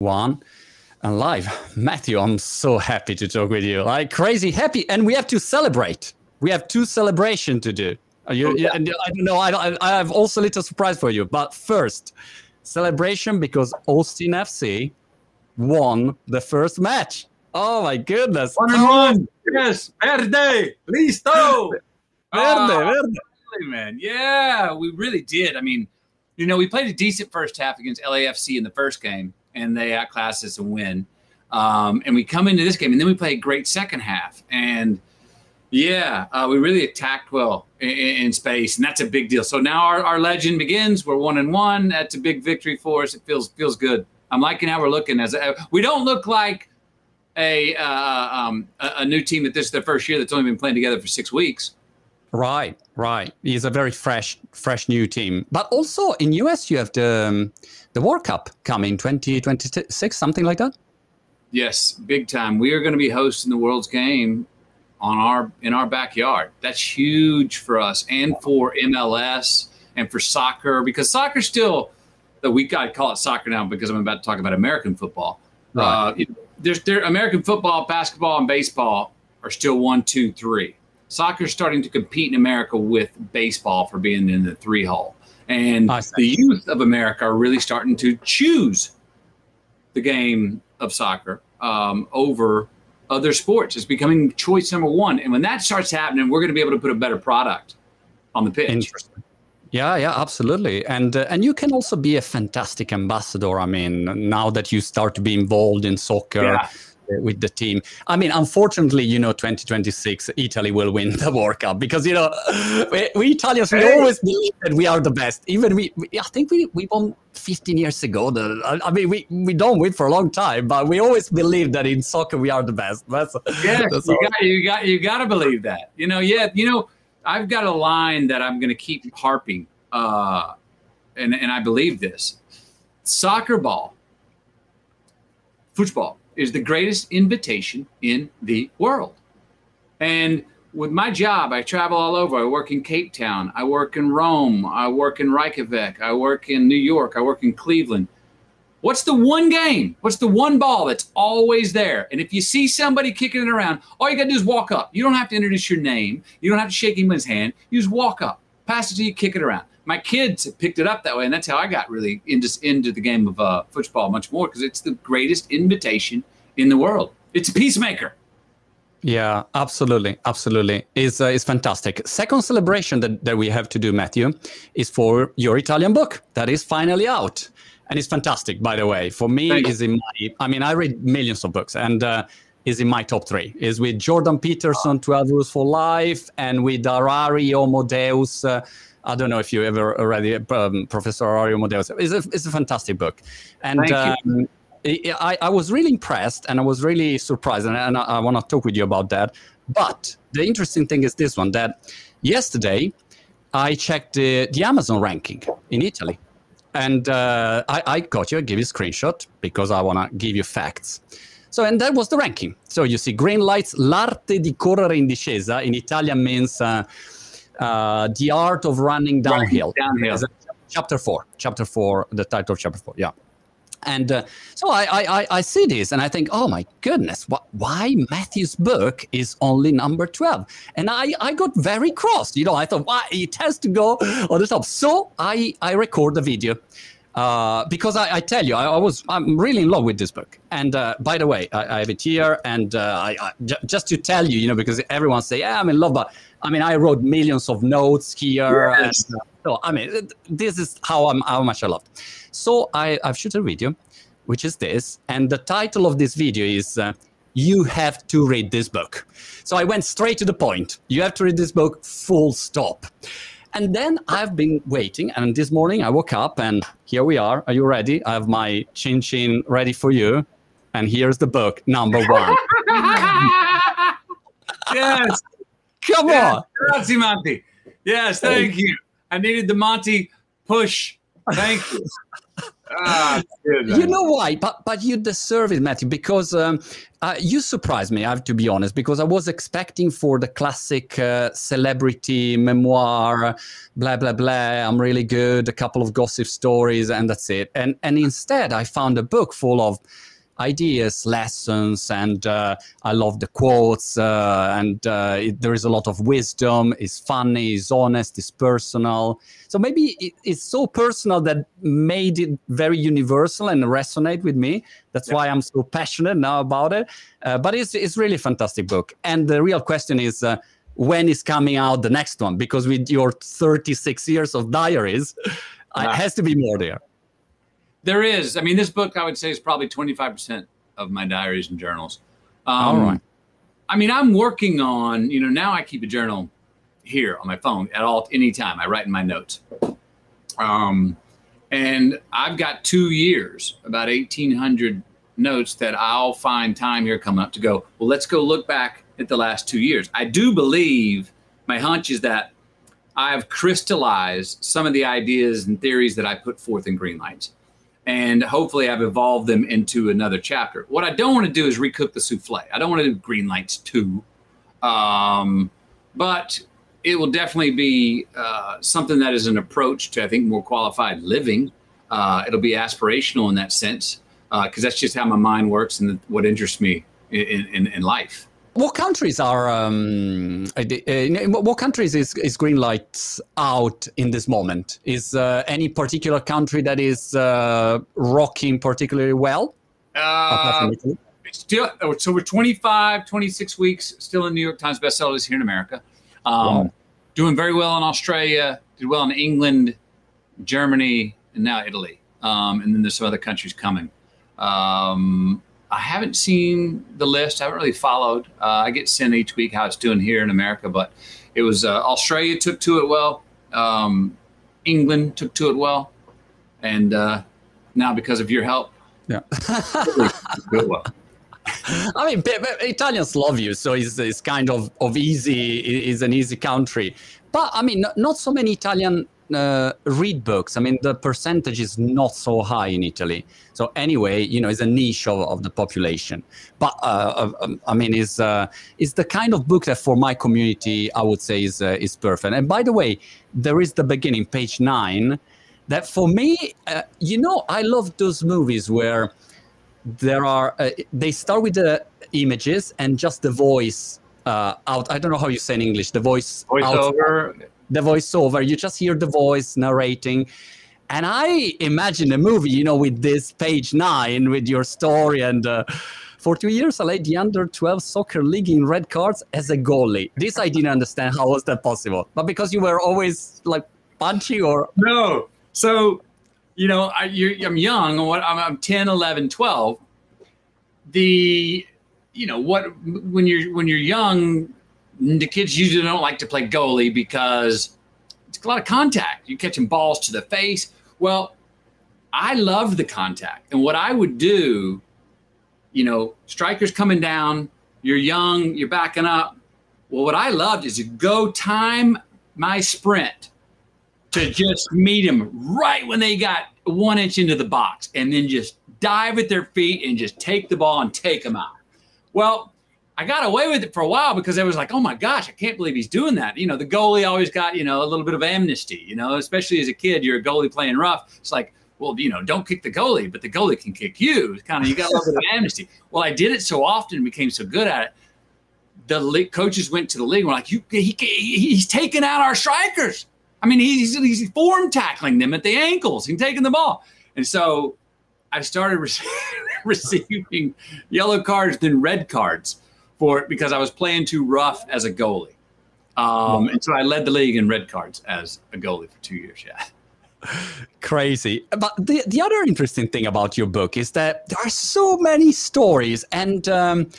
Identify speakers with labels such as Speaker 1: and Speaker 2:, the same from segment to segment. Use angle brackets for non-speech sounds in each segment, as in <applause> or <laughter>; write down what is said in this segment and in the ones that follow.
Speaker 1: one and live. Matthew, I'm so happy to talk with you. Like crazy happy. And we have to celebrate. We have two celebration to do. Uh, you, oh, yeah. Uh, I don't know. I, I have also a little surprise for you. But first, celebration because Austin FC won the first match. Oh my goodness.
Speaker 2: One and one. Yes. Verde. Listo. <laughs>
Speaker 1: Verde. Oh, verde.
Speaker 2: Man. Yeah, we really did. I mean, you know, we played a decent first half against LAFC in the first game, and they outclass us and win. Um, and we come into this game, and then we play a great second half. And yeah, uh, we really attacked well in, in, space, and that's a big deal. So now our, our legend begins. We're one and one. That's a big victory for us. It feels feels good. I'm liking how we're looking. As a, we don't look like a, uh, um, a, a new team that this is their first year that's only been playing together for six weeks.
Speaker 1: Right, right. He's a very fresh, fresh new team. But also in US, you have the um, the World Cup coming 2026, something like that.
Speaker 2: Yes, big time. We are going to be hosting the World's Game on our in our backyard. That's huge for us and for MLS and for soccer because soccer still the week I call it soccer now because I'm about to talk about American football. Right. Uh, there's there American football, basketball, and baseball are still one, two, three. Soccer's starting to compete in America with baseball for being in the three hole. And the youth of America are really starting to choose the game of soccer um, over other sports. It's becoming choice number one. And when that starts happening, we're going to be able to put a better product on the pitch.
Speaker 1: Interesting. Yeah, yeah, absolutely, and uh, and you can also be a fantastic ambassador. I mean, now that you start to be involved in soccer. Yeah. Uh, with the team. I mean, unfortunately, you know, 2026, Italy will win the World Cup because, you know, <laughs> we, we Italians, we always believe that we are the best. Even we, we I think we, we won 15 years ago. The, I mean, we, we don't win for a long time, but we always believe that in soccer we are the best. That's,
Speaker 2: yeah, <laughs> that's you, got, you, got, you got to believe that. You know, yeah, you know, I've got a line that I'm going to keep harping, uh, and and I believe this: soccer ball, football is the greatest invitation in the world, and with my job, I travel all over. I work in Cape Town, I work in Rome, I work in Reykjavik, I work in New York, I work in Cleveland. What's the one game? What's the one ball that's always there? And if you see somebody kicking it around, all you got to do is walk up. You don't have to introduce your name. You don't have to shake anyone's hand. You just walk up, pass it to you, kick it around. My kids picked it up that way, and that's how I got really into, into the game of uh, football much more because it's the greatest invitation in the world. It's a peacemaker.
Speaker 1: Yeah, absolutely, absolutely. It's uh, it's fantastic. Second celebration that, that we have to do, Matthew, is for your Italian book that is finally out and it's fantastic, by the way. For me, is in my. I mean, I read millions of books, and uh, is in my top three. Is with Jordan Peterson, Twelve Rules for Life, and with Harari Homo Deus. Uh, I don't know if you ever read um, Professor Harari Homo It's a, it's a fantastic book, and. Um, I, I, was really impressed and I was really surprised, and, and I, I want to talk with you about that. But the interesting thing is this one that yesterday I checked the, the Amazon ranking in Italy and uh, I, I got you, I give you a screenshot because I want to give you facts. So, and that was the ranking. So you see, green lights, l'arte di correre in discesa in Italian means uh, uh, the art of running downhill.
Speaker 2: Downhill.
Speaker 1: Chapter four. Chapter four. The title of chapter four. Yeah. And uh, so I, I, I see this and I think, oh my goodness, wh- why Matthew's book is only number 12? And I, I got very cross. You know, I thought, why it has to go on the top. So I, I record the video. Uh, because I, I, tell you, I, I, was I'm really in love with this book. And uh, by the way, I, I, have it here, and uh, j- just to tell you, you know, because everyone say, "Yeah, I'm in love," but I mean, I wrote millions of notes here. Yes. And, so I mean, this is how I'm how much I loved. So I, I've shot a video, which is this, and the title of this video is uh, "You Have to Read This Book." So I went straight to the point. You have to read this book, full stop. And then I've been waiting, and this morning I woke up, and here we are. Are you ready? I have my chin chin ready for you, and here's the book number one. <laughs>
Speaker 2: yes,
Speaker 1: come yes. on,
Speaker 2: grazie, Monty. Yes, thank you. I needed the Monty push. Thank you. <laughs> Ah,
Speaker 1: you know why? But but you deserve it, Matthew, because um, uh, you surprised me. I have to be honest, because I was expecting for the classic uh, celebrity memoir, blah blah blah. I'm really good. A couple of gossip stories, and that's it. And and instead, I found a book full of ideas, lessons, and uh, I love the quotes. Uh, and uh, it, there is a lot of wisdom. It's funny. It's honest. It's personal. So maybe it, it's so personal that made it very universal and resonate with me. That's
Speaker 2: Yeah.
Speaker 1: why I'm so passionate now about it. Uh, but it's it's really a fantastic book. And the real question is. Uh, when is coming out the next one? Because with your 36 years of diaries,
Speaker 2: Yeah.
Speaker 1: it has to be more there.
Speaker 2: There is. I mean, this book I would say is probably 25% of my diaries and journals. Um,
Speaker 1: All right.
Speaker 2: I mean, I'm working on, you know, now I keep a journal here on my phone at all any time. I write in my notes. Um, and I've got two years, about 1,800 notes that I'll find time here coming up to go, well, let's go look back at the last two years. I do believe my hunch is that I've crystallized some of the ideas and theories that I put forth in Green Lights. And hopefully I've evolved them into another chapter. What I don't want to do is recook the souffle. I don't want to do Green Lights 2. Um, but it will definitely be uh, something that is an approach to, I think, more qualified living. Uh, it'll be aspirational in that sense because that's just how my mind works and what interests me in, in, in life.
Speaker 1: What countries are? Um, uh, uh, what countries is, is Greenlight out in this moment? Is uh, any particular country that is uh, rocking particularly well?
Speaker 2: Uh, still, oh, so we're 25, 26 weeks still in New York Times bestsellers here in America. Um,
Speaker 1: Wow.
Speaker 2: Doing very well in Australia, did well in England, Germany, and now Italy. Um, and then there's some other countries coming. Um, I haven't seen the list. I haven't really followed. Uh, I get sent each week how it's doing here in America, but it was uh, Australia took to it well. Um, England took to it well. And uh, now, because of your help,
Speaker 1: Yeah. <laughs>
Speaker 2: Italy took well.
Speaker 1: I mean, pe- pe- Italians love you, so it's, it's kind of, of easy. It's an easy country, but I mean, not, not so many Italian uh, read books. I mean, the percentage is not so high in Italy. So anyway, you know, it's a niche of, of the population. But uh, um, I mean, it's uh, it's the kind of book that for my community, I would say is uh, is perfect. And by the way, there is the beginning, page nine. That for me, uh, you know, I love those movies where there are uh, they start with the images and just the voice uh, out i don't know how you say in english the voice out,
Speaker 2: Voiceover.
Speaker 1: The voiceover you just hear the voice narrating and i imagine a movie you know with this page nine with your story and uh, for two years i led the under 12 soccer league in red cards as a goalie this i didn't understand how was that possible but because you were always like punchy or
Speaker 2: No. So, you know, I, I'm young. I'm, I'm 10, 11, 12. The, you know, what when you're when you're young, the kids usually don't like to play goalie because it's a lot of contact. You're catching balls to the face. Well, I loved the contact, and what I would do, you know, strikers coming down. You're young. You're backing up. Well, what I loved is to go time my sprint to just meet them right when they got one inch into the box and then just dive at their feet and just take the ball and take them out. Well, I got away with it for a while because I was like, oh my gosh, I can't believe he's doing that. You know, the goalie always got, you know, a little bit of amnesty, you know, especially as a kid, you're a goalie playing rough. It's like, well, you know, don't kick the goalie, but the goalie can kick you. It's kind of, you got a little bit of <laughs> amnesty. Well, I did it so often and became so good at it. The coaches went to the league and were like, you, he, he, he's taking out our strikers. I mean, he's, he's form tackling them at the ankles and taking the ball. And so I started <laughs> re- receiving yellow cards, then red cards for because I was playing too rough as a goalie. Um, and so I led the league in red cards as a goalie for two years. Yeah. <laughs>
Speaker 1: crazy. But the, the other interesting thing about your book is that there are so many stories, and um,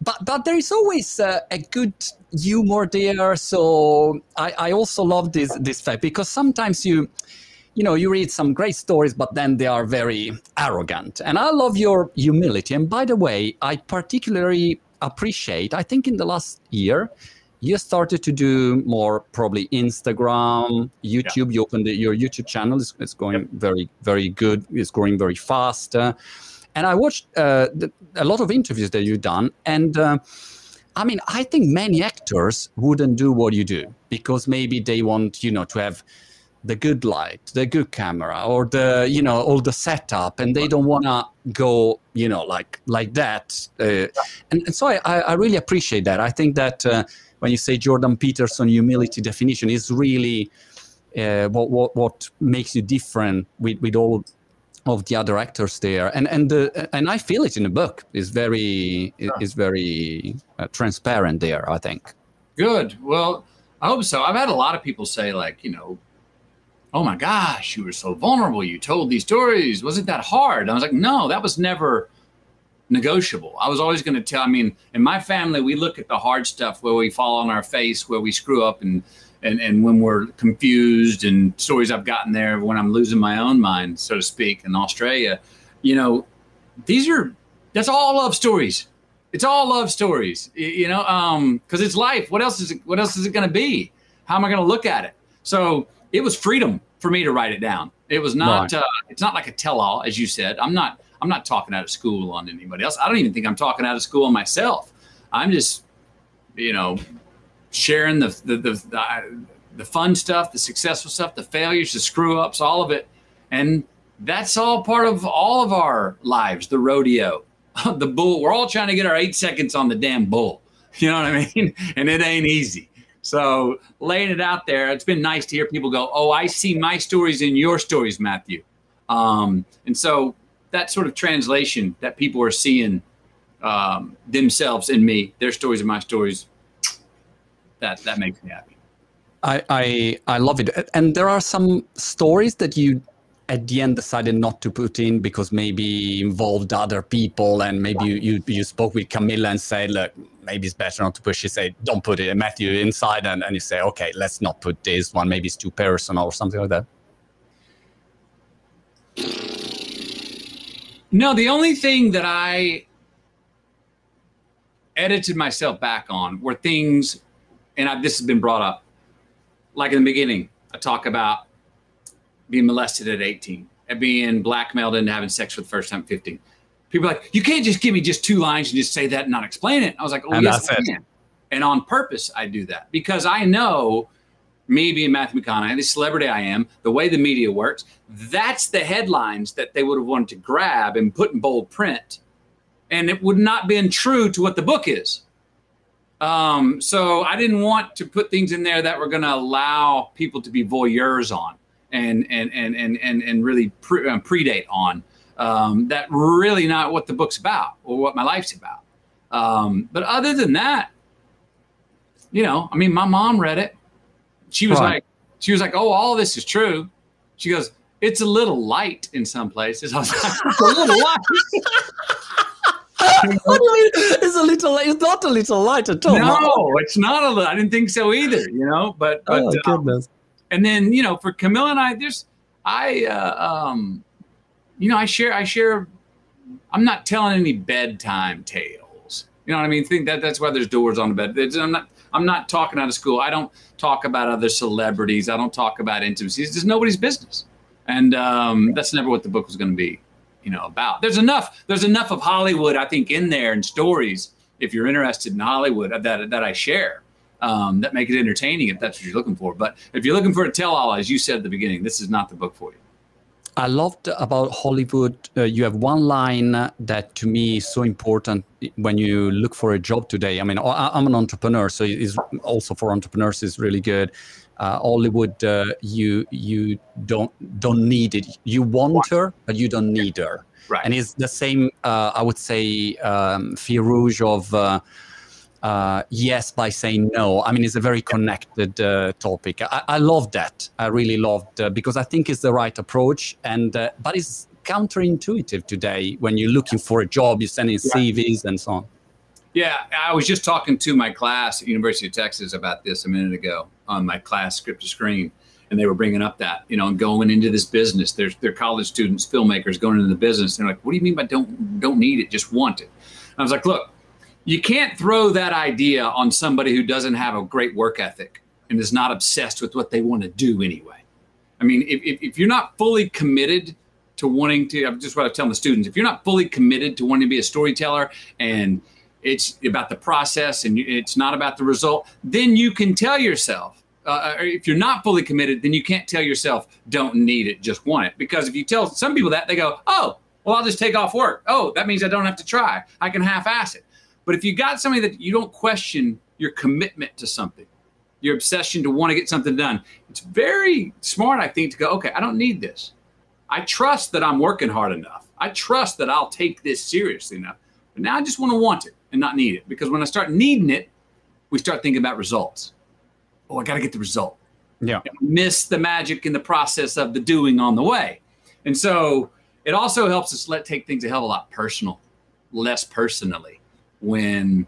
Speaker 1: but but there is always uh, a good humor there. So I, I also love this this fact because sometimes you you know you read some great stories, but then they are very arrogant, and I love your humility. And by the way, I particularly appreciate. I think in the last year. you started to do more probably Instagram, YouTube. Yeah. You opened the, your YouTube channel. It's, it's going yep. very, very good. It's growing very fast. Uh, and I watched uh, the, a lot of interviews that you've done. And uh, I mean, I think many actors wouldn't do what you do because maybe they want, you know, to have the good light, the good camera, or the you know all the setup, and they don't want to go you know like like that. Uh, and, and, so I, I really appreciate that. I think that uh, when you say Jordan Peterson humility definition is really uh, what, what what makes you different with with all of the other actors there, and and the and I feel it in the book is very is very uh, transparent there. I think.
Speaker 2: Good. Well, I hope so. I've had a lot of people say like you know oh my gosh, you were so vulnerable. You told these stories. Was it that hard? And I was like, no, that was never negotiable. I was always going to tell. I mean, in my family, we look at the hard stuff where we fall on our face, where we screw up, and and and when we're confused, and stories I've gotten there when I'm losing my own mind, so to speak, in Australia. You know, these are that's all love stories. It's all love stories. You know, um, because it's life. What else is it? What else is it going to be? How am I going to look at it? So it was freedom for me to write it down. It was not. Right. Uh, it's not like a tell-all, as you said. I'm not. I'm not talking out of school on anybody else. I don't even think I'm talking out of school on myself. I'm just, you know, sharing the the the, the, the fun stuff, the successful stuff, the failures, the screw ups, all of it, and that's all part of all of our lives. The rodeo, <laughs> the bull. We're all trying to get our eight seconds on the damn bull. You know what I mean? <laughs> And it ain't easy. So laying it out there, it's been nice to hear people go, "Oh, I see my stories in your stories, Matthew," um, and so that sort of translation that people are seeing um, themselves in me, their stories and my stories, that that makes me happy.
Speaker 1: I, I I love it, and there are some stories that you at the end decided not to put in because maybe involved other people and maybe you, you, you spoke with Camilla and said, look, maybe it's better not to push. You say, don't put it, Matthew inside, and, and you say, okay, let's not put this one. Maybe it's too personal or something like that.
Speaker 2: No, the only thing that I edited myself back on were things, and I, this has been brought up, like in the beginning, I talk about being molested at 18 and being blackmailed into having sex for the first time at 15 people are like, you can't just give me just two lines and just say that and not explain it. I was like, oh, and yes, I can. And on purpose, I do that because I know me being Matthew McConaughey, the celebrity I am, the way the media works, that's the headlines that they would have wanted to grab and put in bold print. And it would not been true to what the book is. Um, so I didn't want to put things in there that were going to allow people to be voyeurs on and and and and and, and really pre- uh, predate on um, that really not what the book's about or what my life's about. Um, but other than that, you know, I mean, my mom read it. She was right. like, she was like, oh, all this is true. She goes, it's a little light in some places. <laughs> I was like, it's a little light. <laughs>
Speaker 1: it's a little. It's not a little light at all.
Speaker 2: No, it's not a little. I didn't think so either. You know, but, but oh goodness. Um, and then you know, for Camilla and I, there's I uh, um, you know, I share, I share, I'm not telling any bedtime tales. You know what I mean? Think that that's why there's doors on the bed. It's, I'm not, I'm not talking out of school. I don't talk about other celebrities. I don't talk about intimacy. It's just nobody's business. And um, that's never what the book was going to be, you know, about. There's enough, there's enough of Hollywood, I think, in there and stories, if you're interested in Hollywood, that, that I share. Um, that make it entertaining if that's what you're looking for. But if you're looking for a tell-all, as you said at the beginning, this is not the book for you.
Speaker 1: I loved about Hollywood. Uh, you have one line that to me is so important when you look for a job today. I mean, I'm an entrepreneur, so it's also for entrepreneurs is really good. Uh, Hollywood, uh, you you don't don't need it. You want her, but you don't need her. Right. And it's the same. Uh, I would say um, fil rouge of uh, yes by saying no. I mean, it's a very connected uh, topic. I, I, love that. I really loved uh, because I think it's the right approach, and uh, but it's counterintuitive today when you're looking for a job, you're sending CVs and so on.
Speaker 2: Yeah, I was just talking to my class at University of Texas about this a minute ago on my class script to screen, and they were bringing up that you know going into this business. There's they're college students, filmmakers going into the business. They're like, "What do you mean by don't don't need it? Just want it?" And I was like, "Look." You can't throw that idea on somebody who doesn't have a great work ethic and is not obsessed with what they want to do anyway. I mean, if, if, if you're not fully committed to wanting to, I'm just what I tell the students, if you're not fully committed to wanting to be a storyteller and it's about the process and it's not about the result, then you can tell yourself, uh, if you're not fully committed, then you can't tell yourself, don't need it, just want it. Because if you tell some people that, they go, oh, well, I'll just take off work. Oh, that means I don't have to try. I can half ass it. But if you got somebody that you don't question your commitment to something, your obsession to want to get something done, it's very smart, I think, to go, okay, I don't need this. I trust that I'm working hard enough. I trust that I'll take this seriously enough. But now I just want to want it and not need it. Because when I start needing it, we start thinking about results. Oh, I got to get the result.
Speaker 1: Yeah.
Speaker 2: miss the magic in the process of the doing on the way. And so it also helps us let take things a hell of a lot personal, less personally when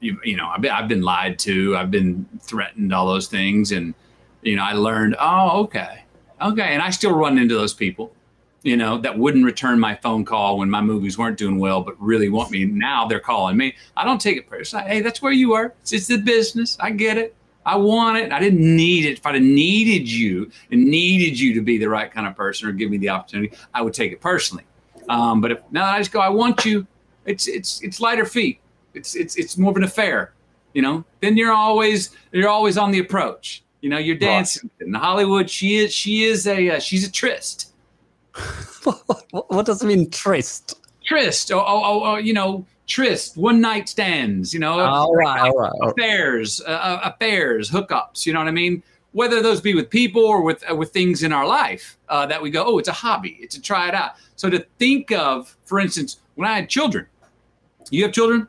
Speaker 2: you, you know, I've been, I've been lied to, I've been threatened, all those things. And, you know, I learned, oh, okay. Okay. And I still run into those people, you know, that wouldn't return my phone call when my movies weren't doing well, but really want me. Now they're calling me. I don't take it personally. Hey, that's where you are. It's, it's the business. I get it. I want it. I didn't need it. If I'd have needed you and needed you to be the right kind of person or give me the opportunity, I would take it personally. Um, but if now I just go, I want you. It's it's it's lighter feet. It's it's it's more of an affair, you know. Then you're always you're always on the approach. You know, you're dancing right. in Hollywood. She is she is a uh, she's a tryst. <laughs>
Speaker 1: what does it mean tryst?
Speaker 2: Tryst. Oh, oh, oh, you know, tryst, one night stands. You know,
Speaker 1: all right, all right.
Speaker 2: affairs, uh, uh, affairs, hookups. You know what I mean? Whether those be with people or with uh, with things in our life uh, that we go, oh, it's a hobby. It's to try it out. So to think of, for instance, when I had children, you have children.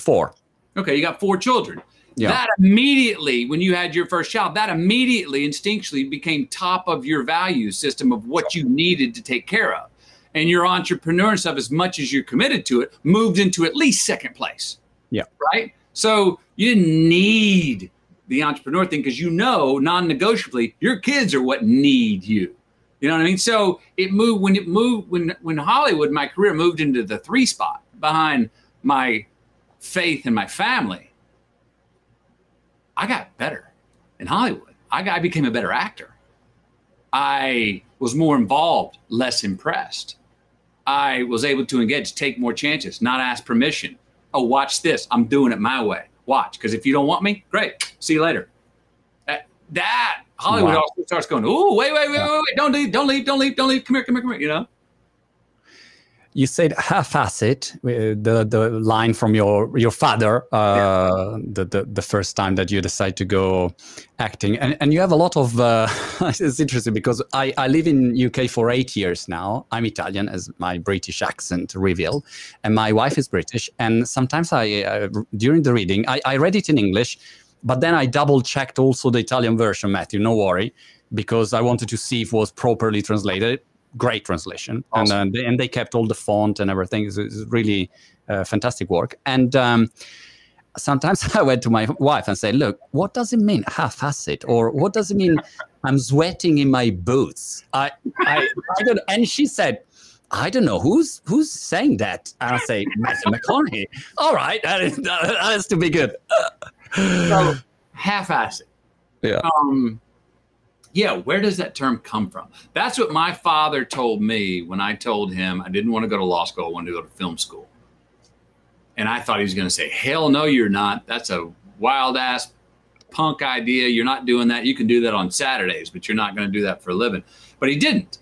Speaker 1: Four.
Speaker 2: Okay, you got four children. Yeah. That immediately, when you had your first child, that immediately instinctually became top of your value system of what you needed to take care of. And your entrepreneur stuff, as much as you're committed to it, moved into at least second place.
Speaker 1: Yeah.
Speaker 2: Right. So you didn't need the entrepreneur thing because you know non-negotiably your kids are what need you. You know what I mean? So it moved when it moved when when Hollywood, my career moved into the three spot behind my faith in my family, I got better in Hollywood. I, got, I became a better actor. I was more involved, less impressed. I was able to engage, take more chances, not ask permission. Oh, watch this. I'm doing it my way. Watch, because if you don't want me, great. See you later. That, that Hollywood wow. also starts going, oh, wait, wait, wait, wait, wait, don't leave, don't leave, don't leave, don't leave. Come here, come here, come here. You know
Speaker 1: you said half it uh, the the line from your your father uh, yeah. the, the the first time that you decide to go acting. And and you have a lot of uh, <laughs> it's interesting because I I live in UK for eight years now. I'm Italian as my British accent reveal and my wife is British. And sometimes I uh, during the reading I, I read it in English but then I double checked also the Italian version Matthew no worry because I wanted to see if it was properly translated great translation, awesome. and uh, they, and they kept all the font and everything. It's, it's really uh, fantastic work. And um, sometimes <laughs> I went to my wife and said, "Look, what does it mean half-assed, or what does it mean I'm sweating in my boots?" I, I, I don't. And she said. I don't know who's who's saying that. And I say Matthew McConaughey. All right, that, is, <laughs> that has to be good.
Speaker 2: so half-assed.
Speaker 1: Yeah.
Speaker 2: Um, yeah, where does that term come from? That's what my father told me when I told him I didn't want to go to law school, I wanted to go to film school. And I thought he was going to say, hell no, you're not. That's a wild ass punk idea. You're not doing that. You can do that on Saturdays, but you're not going to do that for a living. But he didn't.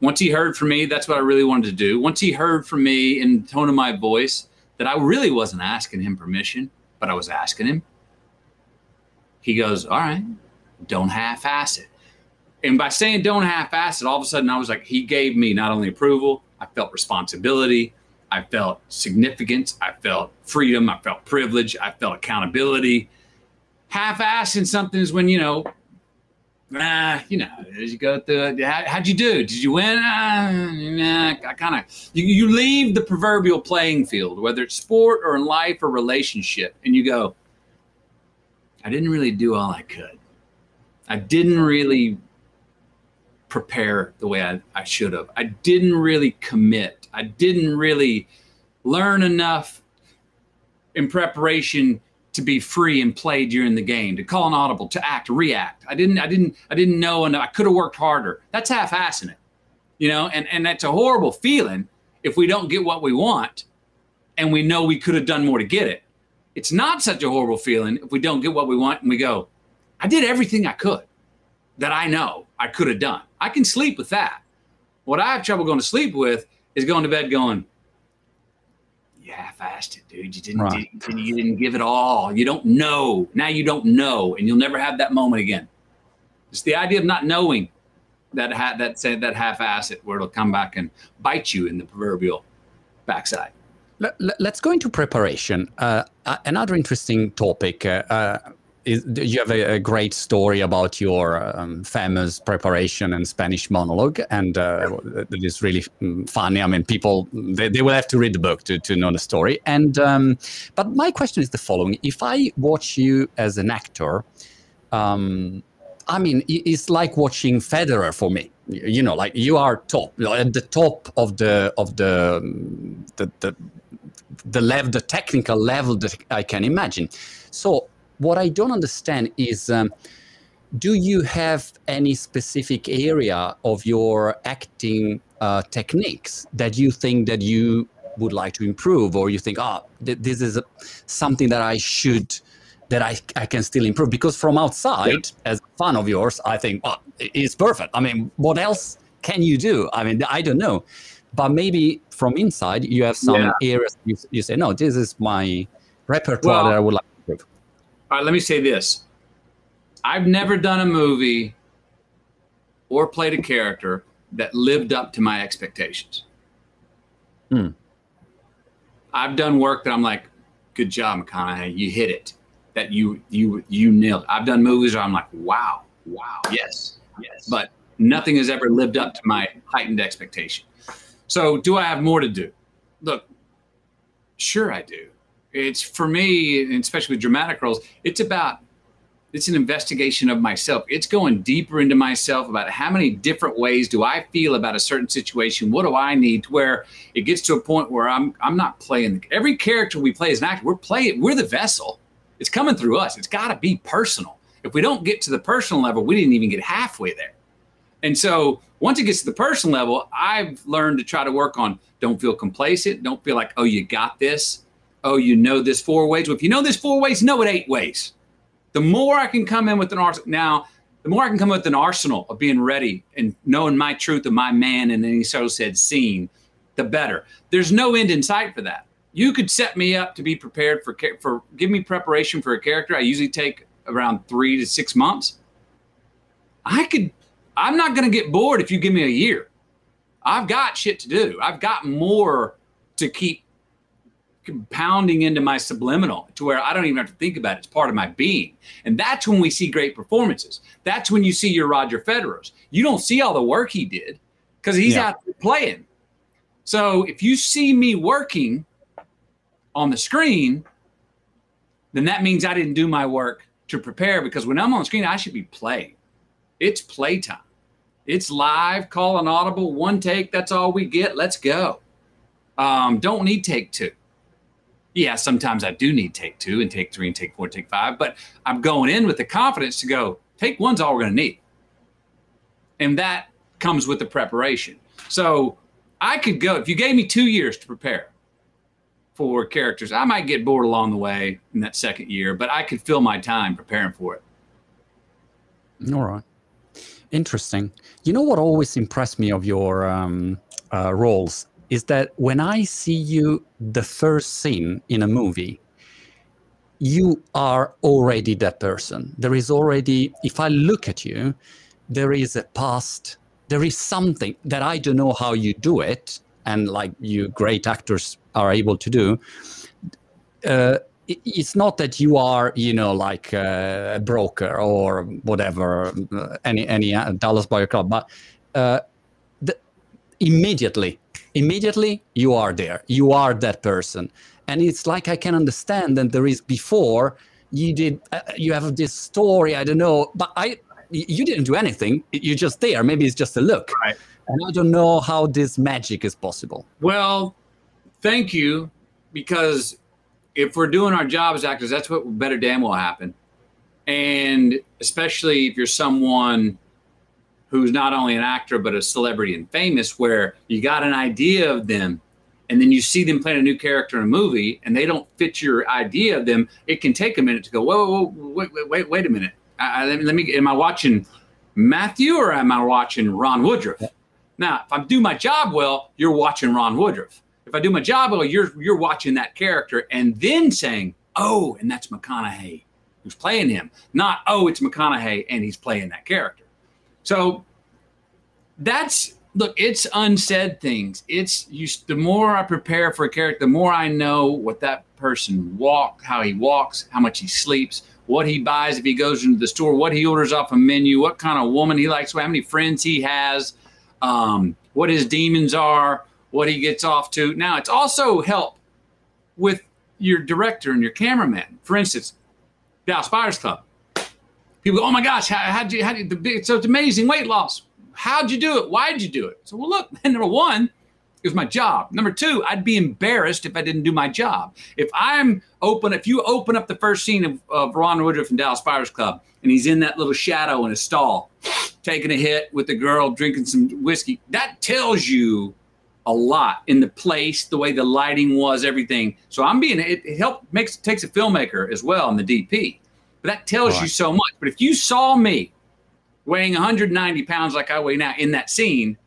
Speaker 2: Once he heard from me, that's what I really wanted to do. Once he heard from me in tone of my voice that I really wasn't asking him permission, but I was asking him, he goes, All right, don't half ass it. And by saying don't half ass it, all of a sudden I was like, he gave me not only approval, I felt responsibility, I felt significance, I felt freedom, I felt privilege, I felt accountability. Half assing something is when, you know, ah, you know, as you go through it, how, would you do? Did you win? Uh, nah, I kind of, you, you leave the proverbial playing field, whether it's sport or in life or relationship, and you go, I didn't really do all I could. I didn't really prepare the way I, I should have. I didn't really commit. I didn't really learn enough in preparation to be free and play during the game, to call an audible, to act, react. I didn't, I didn't, I didn't know, and I could have worked harder. That's half-assing it, you know, and and that's a horrible feeling if we don't get what we want, and we know we could have done more to get it. It's not such a horrible feeling if we don't get what we want and we go, I did everything I could that I know I could have done. I can sleep with that. What I have trouble going to sleep with is going to bed going, you half-assed it, dude. You didn't, right. did, you didn't give it all. You don't know. Now you don't know, and you'll never have that moment again. It's the idea of not knowing that ha- that say that half-ass it, where it'll come back and bite you in the proverbial backside.
Speaker 1: Let's go into preparation. Uh, another interesting topic. Uh, uh, is, you have a, a, great story about your um, famous preparation and Spanish monologue, and uh, it is really mm, funny. I mean, people they, they will have to read the book to, to know the story. And um, but my question is the following: If I watch you as an actor, um, I mean, it's like watching Federer for me. You know, like you are top at the top of the of the the the, the level, the technical level that I can imagine. So what I don't understand is um, do you have any specific area of your acting uh, techniques that you think that you would like to improve? Or you think oh th- this is a, something that i should that I, I can still improve? Because from outside as a fan of yours i think oh, it's perfect. I mean what else can you do? I mean i don't know. But maybe from inside you have some yeah. areas you, you say no this is my repertoire well, that i would like
Speaker 2: all right, let me say this. I've never done a movie or played a character that lived up to my expectations. Hmm. I've done work that I'm like, good job, McConaughey. You hit it. That you you you nailed. It. I've done movies where I'm like, wow, wow, yes, yes. But nothing has ever lived up to my heightened expectation. So, do I have more to do? Look, sure I do it's for me, especially with dramatic roles, it's about it's an investigation of myself. It's going deeper into myself about how many different ways do I feel about a certain situation. What do I need to where it gets to a point where I'm I'm not playing every character we play as an actor. We're playing. We're the vessel. It's coming through us. It's got to be personal. If we don't get to the personal level, we didn't even get halfway there. And so once it gets to the personal level, I've learned to try to work on don't feel complacent. Don't feel like, oh, you got this oh, you know this four ways. Well, if you know this four ways, know it eight ways. The more I can come in with an arsenal now, the more I can come with an arsenal of being ready and knowing my truth of my man and then he so said scene, the better. There's no end in sight for that. You could set me up to be prepared for for give me preparation for a character. I usually take around three to six months. I could. I'm not going to get bored if you give me a year. I've got shit to do. I've got more to keep compounding into my subliminal to where I don't even have to think about it. It's part of my being. And that's when we see great performances. That's when you see your Roger Federers. You don't see all the work he did because he's yeah. out playing. So if you see me working on the screen, then that means I didn't do my work to prepare because when I'm on screen, I should be playing. It's playtime. It's live, call an audible, one take. That's all we get. Let's go. Um, don't need take two yeah, sometimes I do need take two and take three and take four, and take five, but I'm going in with the confidence to go, take one's all we're going to need. And that comes with the preparation. So I could go, if you gave me two years to prepare for characters, I might get bored along the way in that second year, but I could fill my time preparing for it.
Speaker 1: All right. Interesting. You know what always impressed me of your um, uh, roles is that when I see you the first scene in a movie, you are already that person. There is already, if I look at you, there is a past, there is something that I don't know how you do it, and like you great actors are able to do. Uh, it's not that you are, you know, like a broker or whatever, uh, any any uh, Dallas Buyer Club, but uh, the, immediately immediately you are there. You are that person. And it's like i can understand that there is before you did uh, you have this story i don't know but i you didn't do anything. You're just there. Maybe it's just a look.
Speaker 2: Right.
Speaker 1: and i don't know how this magic is possible.
Speaker 2: Well thank you because if we're doing our job as actors, that's what better damn will happen. And especially if you're someone who's not only an actor but a celebrity and famous, where you got an idea of them, and then you see them playing a new character in a movie, and they don't fit your idea of them. It can take a minute to go. Whoa, whoa, whoa wait, wait, wait, wait a minute. I, let, me, let me. Am I watching Matthew or am I watching Ron Woodroof? Now, if I do my job well, you're watching Ron Woodroof. If I do my job well, you're you're watching that character and then saying, "Oh, and that's McConaughey who's playing him." Not, "Oh, it's McConaughey and he's playing that character." So that's look, it's unsaid things. It's you. The more I prepare for a character, the more I know what that person walk, how he walks, how much he sleeps, what he buys if he goes into the store, what he orders off a menu, what kind of woman he likes, how many friends he has, um, what his demons are, what he gets off to. Now, it's also help with your director and your cameraman. For instance, Dallas Buyers Club. People go, oh my gosh, how, how'd you, how did the so it's amazing weight loss. How'd you do it? Why'd you do it? So, well, look, <laughs> number one, it was my job. Number two, I'd be embarrassed if I didn't do my job. If I'm open, if you open up the first scene of, of Ron Woodroof in Dallas Buyers Club and he's in that little shadow in a stall, taking a hit with a girl, drinking some whiskey, that tells you a lot in the place, the way the lighting was, everything. So I'm being, it, it helps, makes, takes a filmmaker as well and the DP. But that tells right. you so much. But if you saw me weighing 190 pounds like I weigh now in that scene,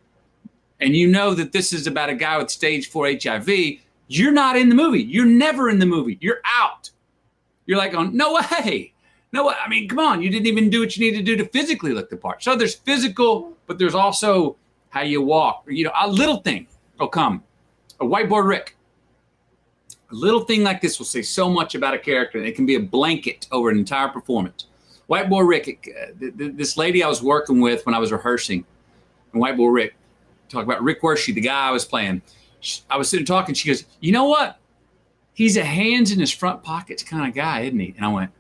Speaker 2: and you know that this is about a guy with stage four HIV, you're not in the movie. You're never in the movie. You're out. You're like, going, no way. No way. I mean, come on. You didn't even do what you need to do to physically look the part. So there's physical, but there's also how you walk. You know, a little thing will come. A White Boy Rick. A little thing like this will say so much about a character. It can be a blanket over an entire performance. White Boy Rick, uh, this lady I was working with when I was rehearsing, and White Boy Rick, talk about Rick Wershe, the guy I was playing. I was sitting talking. She goes, "You know what? He's a hands in his front pockets kind of guy, isn't he?" And I went,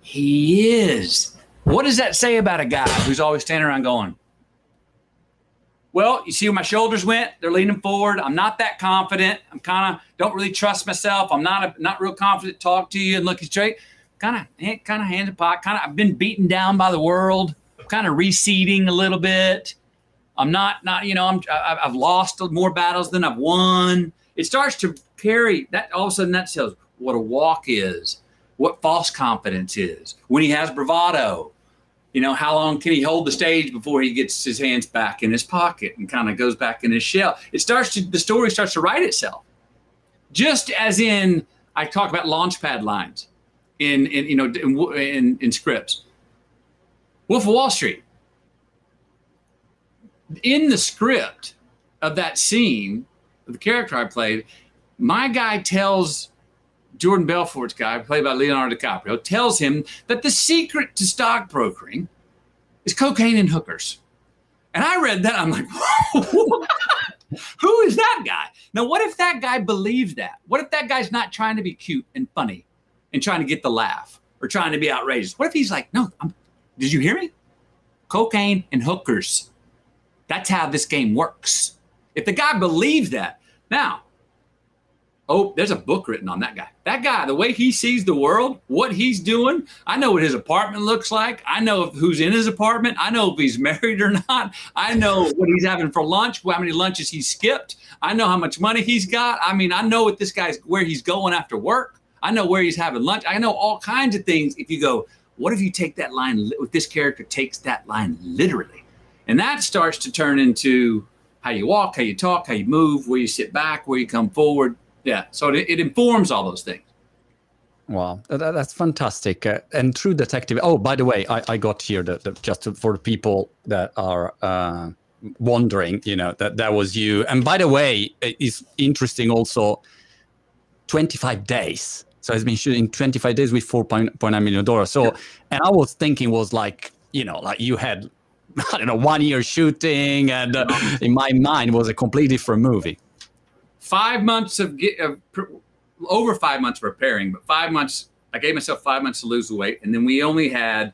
Speaker 2: "He is." What does that say about a guy who's always standing around going? Well, you see where my shoulders went? They're leaning forward. I'm not that confident. I'm kind of don't really trust myself. I'm not a, not real confident to talk to you and looking straight. Kind of eh, kind of hands in pocket. Kind of I've been beaten down by the world. Kind of receding a little bit. I'm not not you know I'm I've lost more battles than I've won. It starts to carry that all of a sudden that tells what a walk is, what false confidence is. When he has bravado, you know how long can he hold the stage before he gets his hands back in his pocket and kind of goes back in his shell. It starts to the story starts to write itself. Just as in I talk about launchpad lines in in you know in in, in scripts. Wolf of Wall Street in the script of that scene, the character I played, my guy tells Jordan Belfort's guy, played by Leonardo DiCaprio, tells him that the secret to stockbrokering is cocaine and hookers. And I read that, I'm like, <laughs> who is that guy? Now, what if that guy believes that? What if that guy's not trying to be cute and funny and trying to get the laugh or trying to be outrageous? What if he's like, no, I'm, did you hear me? Cocaine and hookers. That's how this game works. If the guy believes that, now, oh, there's a book written on that guy. That guy, the way he sees the world, what he's doing, I know what his apartment looks like. I know who's in his apartment. I know if he's <laughs> married or not. I know what he's having for lunch, how many lunches he skipped. I know how much money he's got. I mean, I know what this guy's where he's going after work. I know where he's having lunch. I know all kinds of things. If you go, what if you take that line? If this character takes that line literally, and that starts to turn into how you walk, how you talk, how you move, where you sit back, where you come forward. Yeah. So it, it informs all those things.
Speaker 1: Wow, that, that's fantastic. Uh, and True Detective. Oh, by the way, I, I got here the, the, just for the people that are uh, wondering, you know, that that was you. And by the way, it's interesting also 25 days. So it's been shooting 25 days with 4.9 million dollars. So, yeah. and I was thinking was like, you know, like you had <laughs> I don't know, one year shooting, and uh, in my mind was a completely different movie.
Speaker 2: Five months of, of over five months preparing, but five months. I gave myself five months to lose the weight, and then we only had.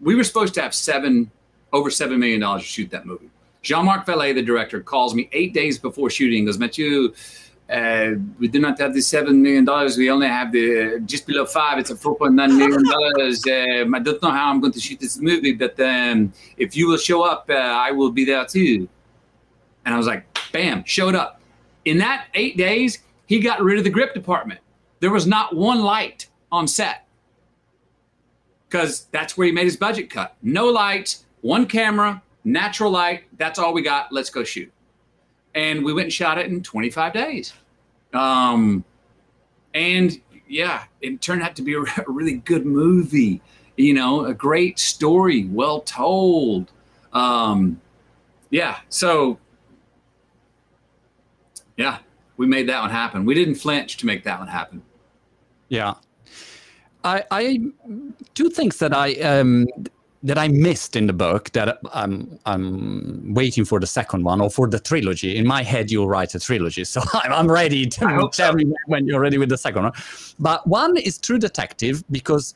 Speaker 2: We were supposed to have seven over seven million dollars to shoot that movie. Jean-Marc Vallée, the director, calls me eight days before shooting. Goes, Mathieu, uh, we do not have the seven million dollars. We only have the just below five. It's a four point nine million dollars. Um, I don't know how I'm going to shoot this movie, but um, if you will show up, uh, I will be there too. And I was like, bam, showed up. In that eight days, he got rid of the grip department. There was not one light on set because that's where he made his budget cut. No lights, one camera, natural light. That's all we got. Let's go shoot and we went and shot it in 25 days. Um, and yeah, it turned out to be a, <laughs> really good movie. You know, a great story, well told. Um, yeah, so yeah, we made that one happen. We didn't flinch to make that one happen.
Speaker 1: Yeah, I, I two things that I um, that I missed in the book that I'm I'm waiting for the second one or for the trilogy. In my head, you'll write a trilogy, so <laughs> I'm, I'm ready to tell so. me when you're ready with the second one. But one is True Detective because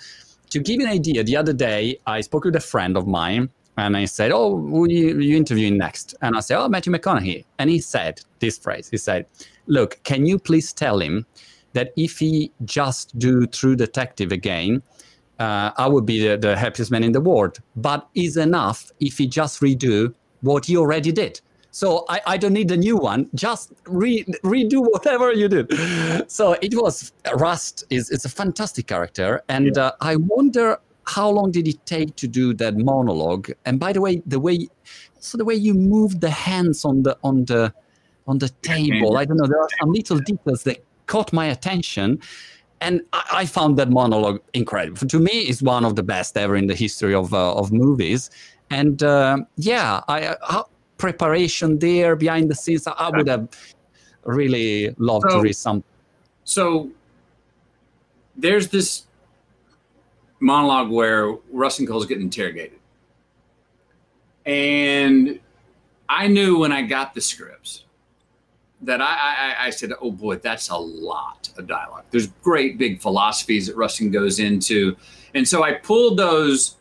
Speaker 1: to give you an idea, the other day I spoke with a friend of mine and I said, "Oh, who are you, you interviewing next?" And I said, "Oh, Matthew McConaughey," and he said this phrase. He said, "Look, can you please tell him that if he just do True Detective again?" uh, I would be the, the, happiest man in the world. But is enough if he just redo what he already did. So I, I don't need a new one. Just re, redo whatever you did. So it was Rust is it's a fantastic character, and yeah. uh, I wonder how long did it take to do that monologue. And by the way, the way so the way you moved the hands on the on the on the table. I don't know. There are some little details that caught my attention and I, I, found that monologue incredible. To me, it's one of the best ever in the history of uh, of movies. And uh, yeah, I uh, preparation there behind the scenes. I, I would have really loved so, to read some.
Speaker 2: So there's this monologue where Rustin Cohle's getting interrogated, and I knew when I got the scripts that I, I, I, said, oh boy, that's a lot of dialogue. There's great big philosophies that Rustin goes into. And so I pulled those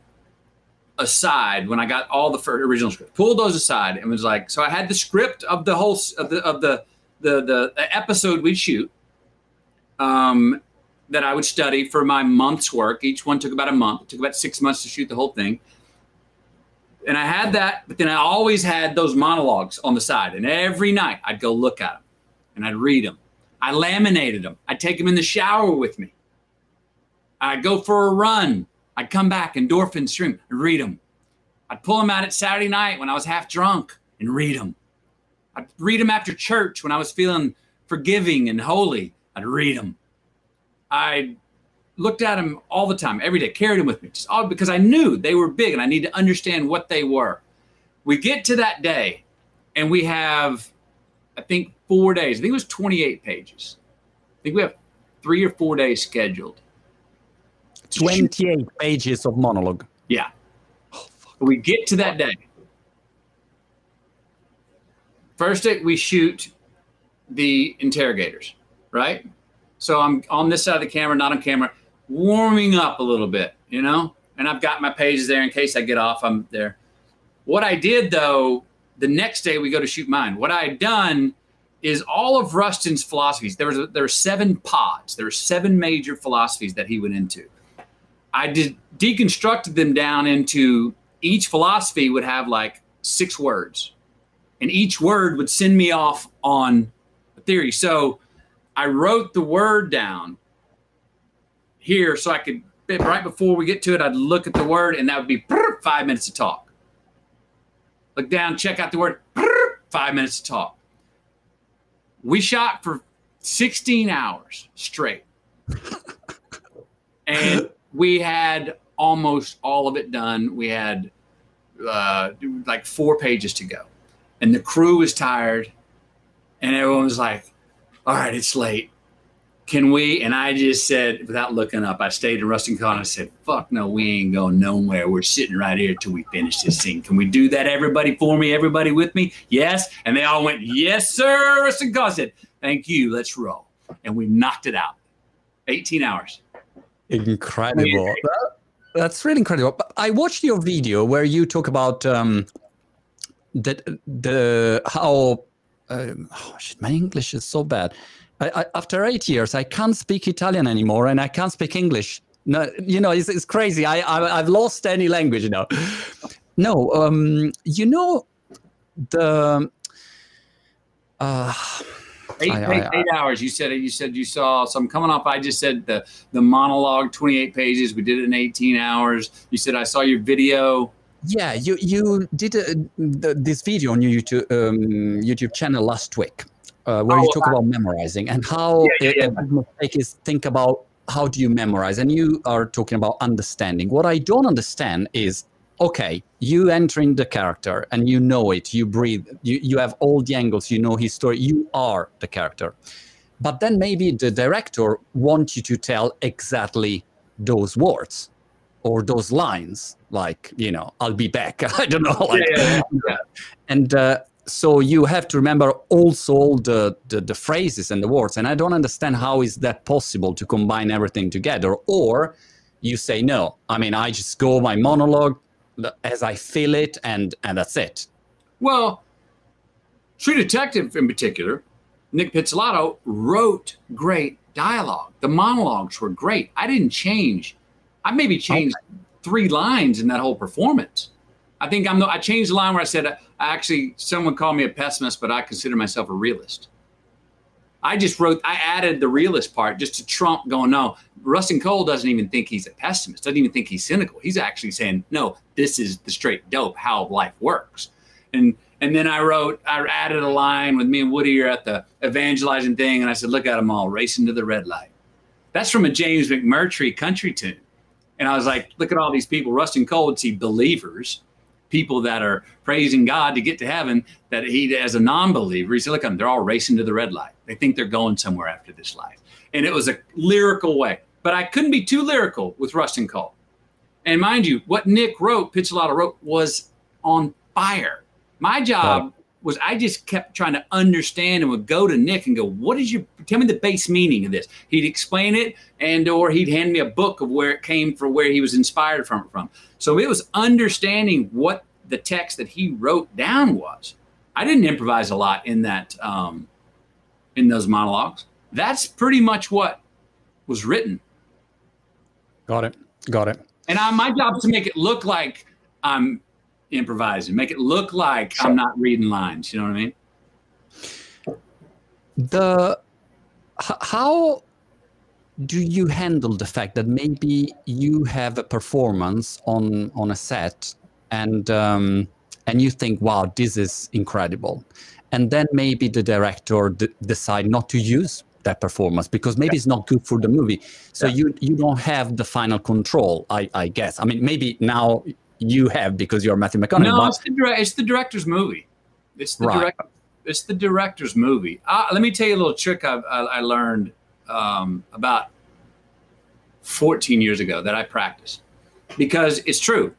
Speaker 2: aside when I got all the first original script, pulled those aside and was like, so I had the script of the whole, of the, of the, the, the, the episode we'd shoot um, that I would study for my month's work. Each one took about a month. It took about six months to shoot the whole thing and I had that, but then I always had those monologues on the side. And every night I'd go look at them and I'd read them. I laminated them. I'd take them in the shower with me. I'd go for a run. I'd come back, endorphin stream, and read them. I'd pull them out at Saturday night when I was half drunk and read them. I'd read them after church when I was feeling forgiving and holy. I'd read them. I'd looked at them all the time, every day, carried them with me, just all because I knew they were big and I need to understand what they were. We get to that day and we have, I think, four days. I think it was 28 pages. I think we have three or four days scheduled.
Speaker 1: 28 pages of monologue.
Speaker 2: Yeah. Oh, we get to that day. First, we shoot the interrogators, right? So I'm on this side of the camera, not on camera warming up a little bit, you know? And I've got my pages there in case I get off, I'm there. What I did though, the next day we go to shoot mine. What I had done is all of Rustin's philosophies. There was a, there were seven pods. There were seven major philosophies that he went into. I did deconstructed them down into each philosophy would have like six words, and each word would send me off on a theory. So I wrote the word down here so I could right before we get to it, I'd look at the word and that would be five minutes to talk. Look down, check out the word, five minutes to talk. We shot for 16 hours straight. <laughs> and we had almost all of it done. We had uh, like four pages to go. And the crew was tired. And everyone was like, all right, it's late can we? And I just said, without looking up, I stayed in Rustin Cohle. I said, fuck no, we ain't going nowhere. We're sitting right here till we finish this scene. Can we do that, everybody, for me? Everybody with me? Yes. And they all went, yes, sir. Rustin Cohle said, thank you. Let's roll. And we knocked it out. 18 hours.
Speaker 1: Incredible. That's really incredible. I watched your video where you talk about um, the, the how um, oh shit, my English is so bad. I, I, after eight years, I can't speak Italian anymore, and I can't speak English. No, you know, it's, it's crazy. I, I have lost any language now. No, um, you know the. Uh,
Speaker 2: Eight, I, I, eight hours. You said it. You said you saw. So I'm coming off. I just said the the monologue, 28 pages. We did it in 18 hours. You said I saw your video.
Speaker 1: Yeah, you you did a, the, this video on your YouTube um, YouTube channel last week, uh, where oh, you talk about memorizing and how yeah, yeah, a, a mistake is think about how do you memorize, and you are talking about understanding. What I don't understand is okay, you enter in the character and you know it, you breathe, you, you have all the angles, you know his story, you are the character. But then maybe the director wants you to tell exactly those words or those lines, like, you know, I'll be back. <laughs> I don't know. Like, yeah, yeah, yeah. <laughs> And uh, so you have to remember also all the, the, the phrases and the words. And I don't understand how is that possible to combine everything together. Or you say, no, I mean, I just go my monologue, as I feel it, and and that's it.
Speaker 2: Well, True Detective in particular, Nic Pizzolatto wrote great dialogue. The monologues were great. I didn't change. I maybe changed okay. three lines in that whole performance. I think I'm. The, I changed the line where I said, I "Actually, someone called me a pessimist, but I consider myself a realist." I just wrote, I added the realist part just to trump going, no, Rustin Cohle doesn't even think he's a pessimist, doesn't even think he's cynical. He's actually saying, no, this is the straight dope, how life works. And and then I wrote, I added a line with me and Woody are at the evangelizing thing, and I said, look at them all racing to the red light. That's from a James McMurtry country tune. And I was like, look at all these people. Rustin Cohle would see believers people that are praising God to get to heaven that he, as a non-believer, he said, look, they're all racing to the red light. They think they're going somewhere after this life. And it was a lyrical way. But I couldn't be too lyrical with Rustin Cohle. And mind you, what Nic wrote, Pizzolatto wrote, was on fire. My job was I just kept trying to understand and would go to Nic and go, what is your tell me the base meaning of this? He'd explain it and or he'd hand me a book of where it came from, where he was inspired from it from. So it was understanding what the text that he wrote down was. I didn't improvise a lot in that um, in those monologues. That's pretty much what was written.
Speaker 1: Got it. Got it.
Speaker 2: And I, my job is to make it look like I'm improvising, make it look like sure. I'm not reading lines. You know what I mean?
Speaker 1: The how do you handle the fact that maybe you have a performance on on a set and um, and you think, wow, this is incredible, and then maybe the director d- decide not to use that performance because maybe yeah. it's not good for the movie. So yeah. you you don't have the final control, I, I guess. I mean, maybe now you have because you're Matthew McConaughey.
Speaker 2: No, it's the, it's the director's movie. It's the right. director. It's the director's movie. Uh, let me tell you a little trick I, I, I learned um, about 14 years ago that I practiced because it's true.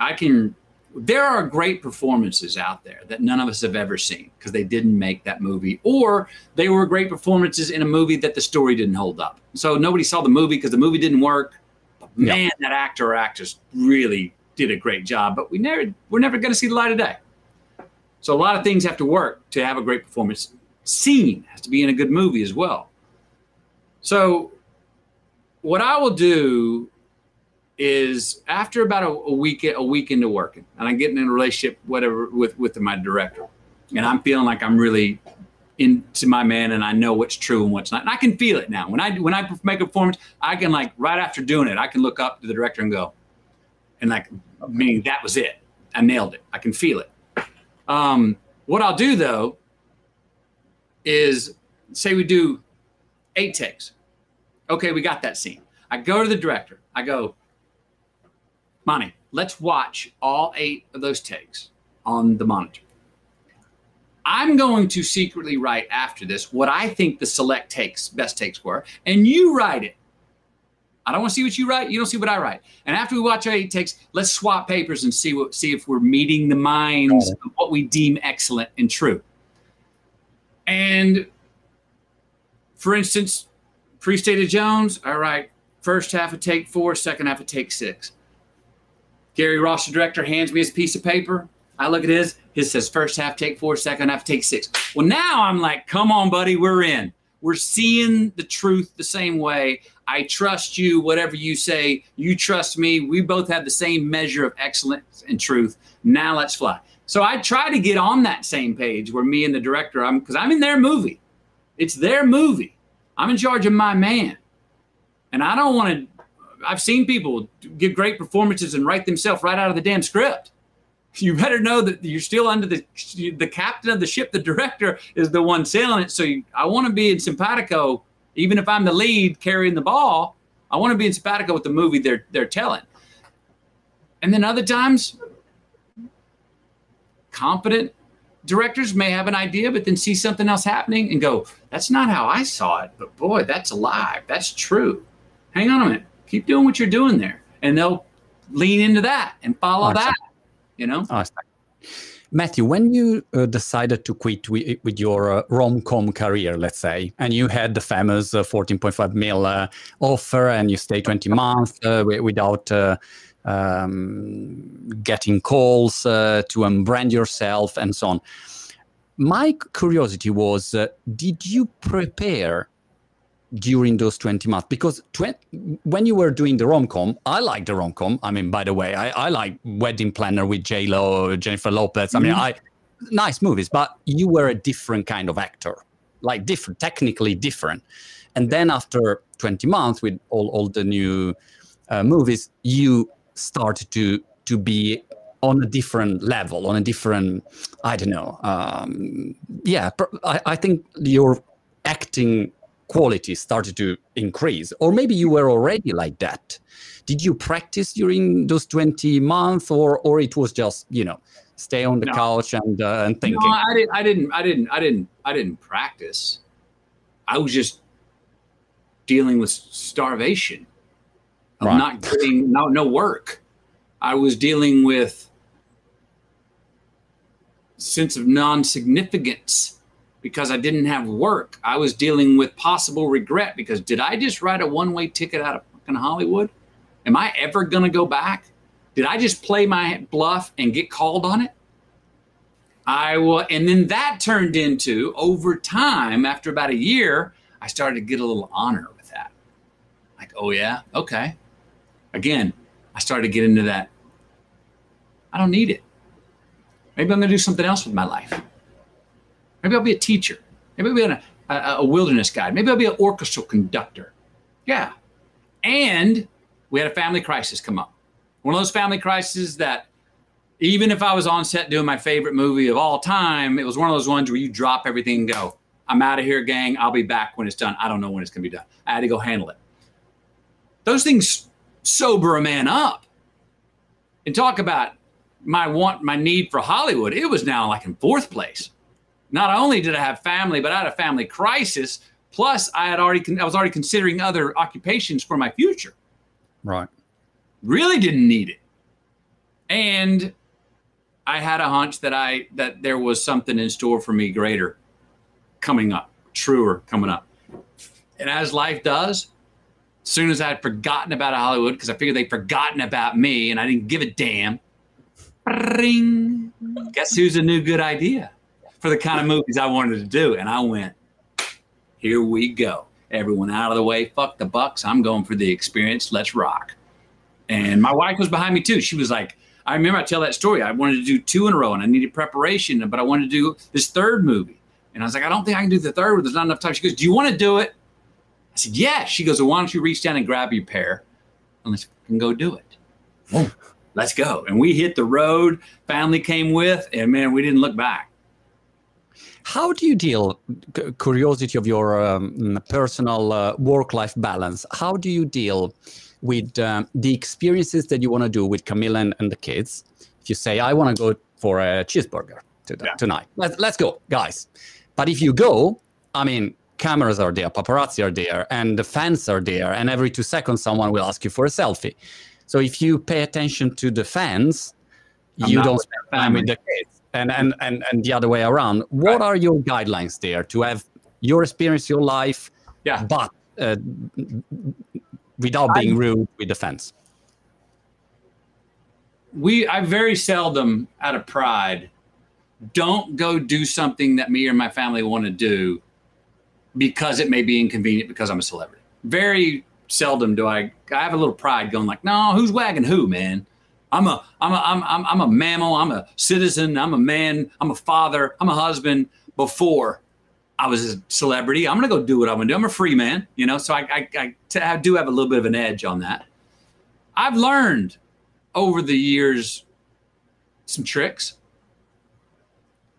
Speaker 2: I can. There are great performances out there that none of us have ever seen because they didn't make that movie, or they were great performances in a movie that the story didn't hold up. So nobody saw the movie because the movie didn't work. Man, yeah. that actor or actress really did a great job, but we never we're never going to see the light of day. So a lot of things have to work to have a great performance. Scene has to be in a good movie as well. So what I will do is after about a, a, week a week into working and I'm getting in a relationship whatever with with my director and I'm feeling like I'm really into my man and I know what's true and what's not. And I can feel it now. When I when I make a performance I can like right after doing it I can look up to the director and go and like meaning that was it. I nailed it. I can feel it. Um, what I'll do though is say we do eight takes. Okay we got that scene. I go to the director. I go Monty, let's watch all eight of those takes on the monitor. I'm going to secretly write after this what I think the select takes, best takes were, and you write it. I don't want to see what you write. You don't see what I write. And after we watch our eight takes, let's swap papers and see what see if we're meeting the minds of what we deem excellent and true. And for instance, Free State of Jones, all right, first half of take four, second half of take six. Gary Ross, the director, hands me his piece of paper. I look at his. His says first half take four, second half take six. Well, now I'm like, come on, buddy, we're in. We're seeing the truth the same way. I trust you. Whatever you say, you trust me. We both have the same measure of excellence and truth. Now let's fly. So I try to get on that same page where me and the director, I'm because I'm in their movie. It's their movie. I'm in charge of my man. And I don't want to. I've seen people give great performances and write themselves right out of the damn script. You better know that you're still under the the captain of the ship. The director is the one sailing it. So you, I want to be in simpatico, even if I'm the lead carrying the ball. I want to be in simpatico with the movie they're they're telling. And then other times, confident directors may have an idea, but then see something else happening and go, "That's not how I saw it." But boy, that's alive. That's true. Hang on a minute. Keep doing what you're doing there, and they'll lean into that and follow that. You know.
Speaker 1: Awesome. Matthew, when you uh, decided to quit with, with your uh, rom-com career, let's say, and you had the famous uh, 14.5 mil uh, offer, and you stay 20 months uh, without uh, um, getting calls to unbrand yourself and so on. My curiosity was, did you prepare during those 20 months. Because when you were doing the rom-com i like the rom-com. I mean by the way i, I like wedding planner with j-lo jennifer lopez. I mean mm-hmm. i nice movies but you were a different kind of actor. Like different technically different. And then after 20 months with all, all the new uh, movies you start to to be on a different level on a different i don't know um, yeah I, I think your acting quality started to increase or maybe you were already like that. Did you practice during those 20 months or or it was just you know stay on the no. couch and uh, and thinking? No,
Speaker 2: I, didn't, I didn't i didn't i didn't i didn't practice. I was just dealing with starvation. Of right. not getting no no work. I was dealing with sense of non-significance because I didn't have work. I was dealing with possible regret because did I just write a one way ticket out of fucking Hollywood? Am I ever going to go back? Did I just play my bluff and get called on it? I will, and then that turned into over time, after about a year, I started to get a little honor with that. Like, oh yeah, okay. Again, I started to get into that. I don't need it. Maybe I'm going to do something else with my life. Maybe I'll be a teacher. Maybe I'll be a, a, a wilderness guide. Maybe I'll be an orchestral conductor. Yeah. And we had a family crisis come up. One of those family crises that even if I was on set doing my favorite movie of all time, it was one of those ones where you drop everything and go, I'm out of here, gang. I'll be back when it's done. I don't know when it's going to be done. I had to go handle it. Those things sober a man up. And talk about my want, my need for Hollywood. It was now like in fourth place not only did I have family, but I had a family crisis. Plus, I had already I was already considering other occupations for my future.
Speaker 1: Right.
Speaker 2: Really didn't need it, and I had a hunch that I that there was something in store for me greater coming up, truer coming up. And as life does, as soon as I had forgotten about Hollywood, because I figured they'd forgotten about me and I didn't give a damn, ring. Mm-hmm. Guess who's a new good idea? For the kind of movies I wanted to do. And I went, here we go. Everyone out of the way. Fuck the bucks. I'm going for the experience. Let's rock. And my wife was behind me too. She was like, I remember I tell that story. I wanted to do two in a row and I needed preparation, but I wanted to do this third movie. And I was like, I don't think I can do the third. one. There's not enough time. She goes, Do you want to do it? I said, Yeah. She goes, Well, why don't you reach down and grab your pair and let's go do it. Let's go. And we hit the road. Family came with, and man, we didn't look back.
Speaker 1: How do you deal, curiosity of your um, personal uh, work-life balance, how do you deal with um, the experiences that you want to do with Camila and, and, the kids? If you say, I want to go for a cheeseburger to yeah. tonight, let's, let's go, guys. But if you go, I mean, cameras are there, paparazzi are there, and the fans are there, and every two seconds someone will ask you for a selfie. So if you pay attention to the fans, I'm you don't spend time with the kids and and and, and the other way around what right. are your guidelines there to have your experience your life
Speaker 2: yeah
Speaker 1: but uh, without being rude with the fans
Speaker 2: we I very seldom out of pride don't go do something that me or my family want to do because it may be inconvenient because I'm a celebrity. Very seldom do I I have a little pride going like, no, who's wagging who, man? I'm a I'm a I'm I'm, I'm a mammal, I'm a citizen, I'm a man, I'm a father, I'm a husband before I was a celebrity. I'm gonna go do what I'm gonna do. I'm a free man, you know. So I I, I, t- I do have a little bit of an edge on that. I've learned over the years some tricks.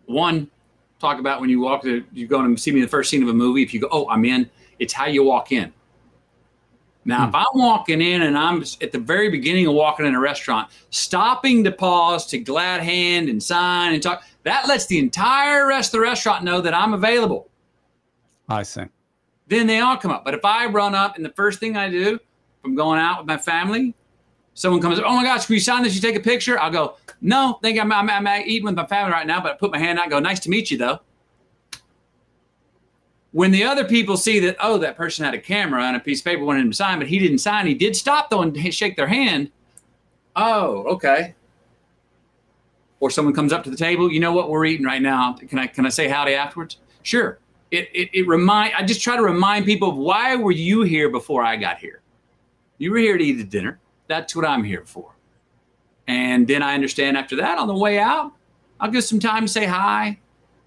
Speaker 2: One, talk about when you walk to you go and see me in the first scene of a movie. If you go, oh, I'm in. It's how you walk in. Now, hmm. if I'm walking in and I'm at the very beginning of walking in a restaurant, stopping to pause to glad hand and sign and talk, that lets the entire rest of the restaurant know that I'm available.
Speaker 1: I see.
Speaker 2: Then they all come up. But if I run up and the first thing I do, if I'm going out with my family, someone comes up, oh my gosh, can you sign this? You take a picture? I'll go, no, think I'm, I'm, I'm eating with my family right now, but I put my hand out and go, nice to meet you though. When the other people see that, oh, that person had a camera and a piece of paper wanted him to sign, but he didn't sign, he did stop though and shake their hand. Oh, okay. Or someone comes up to the table, you know what we're eating right now. Can I can I say howdy afterwards? Sure it, it, it remind I just try to remind people of why were you here before I got here? You were here to eat a dinner. That's what I'm here for. And then I understand after that on the way out, I'll give some time to say hi,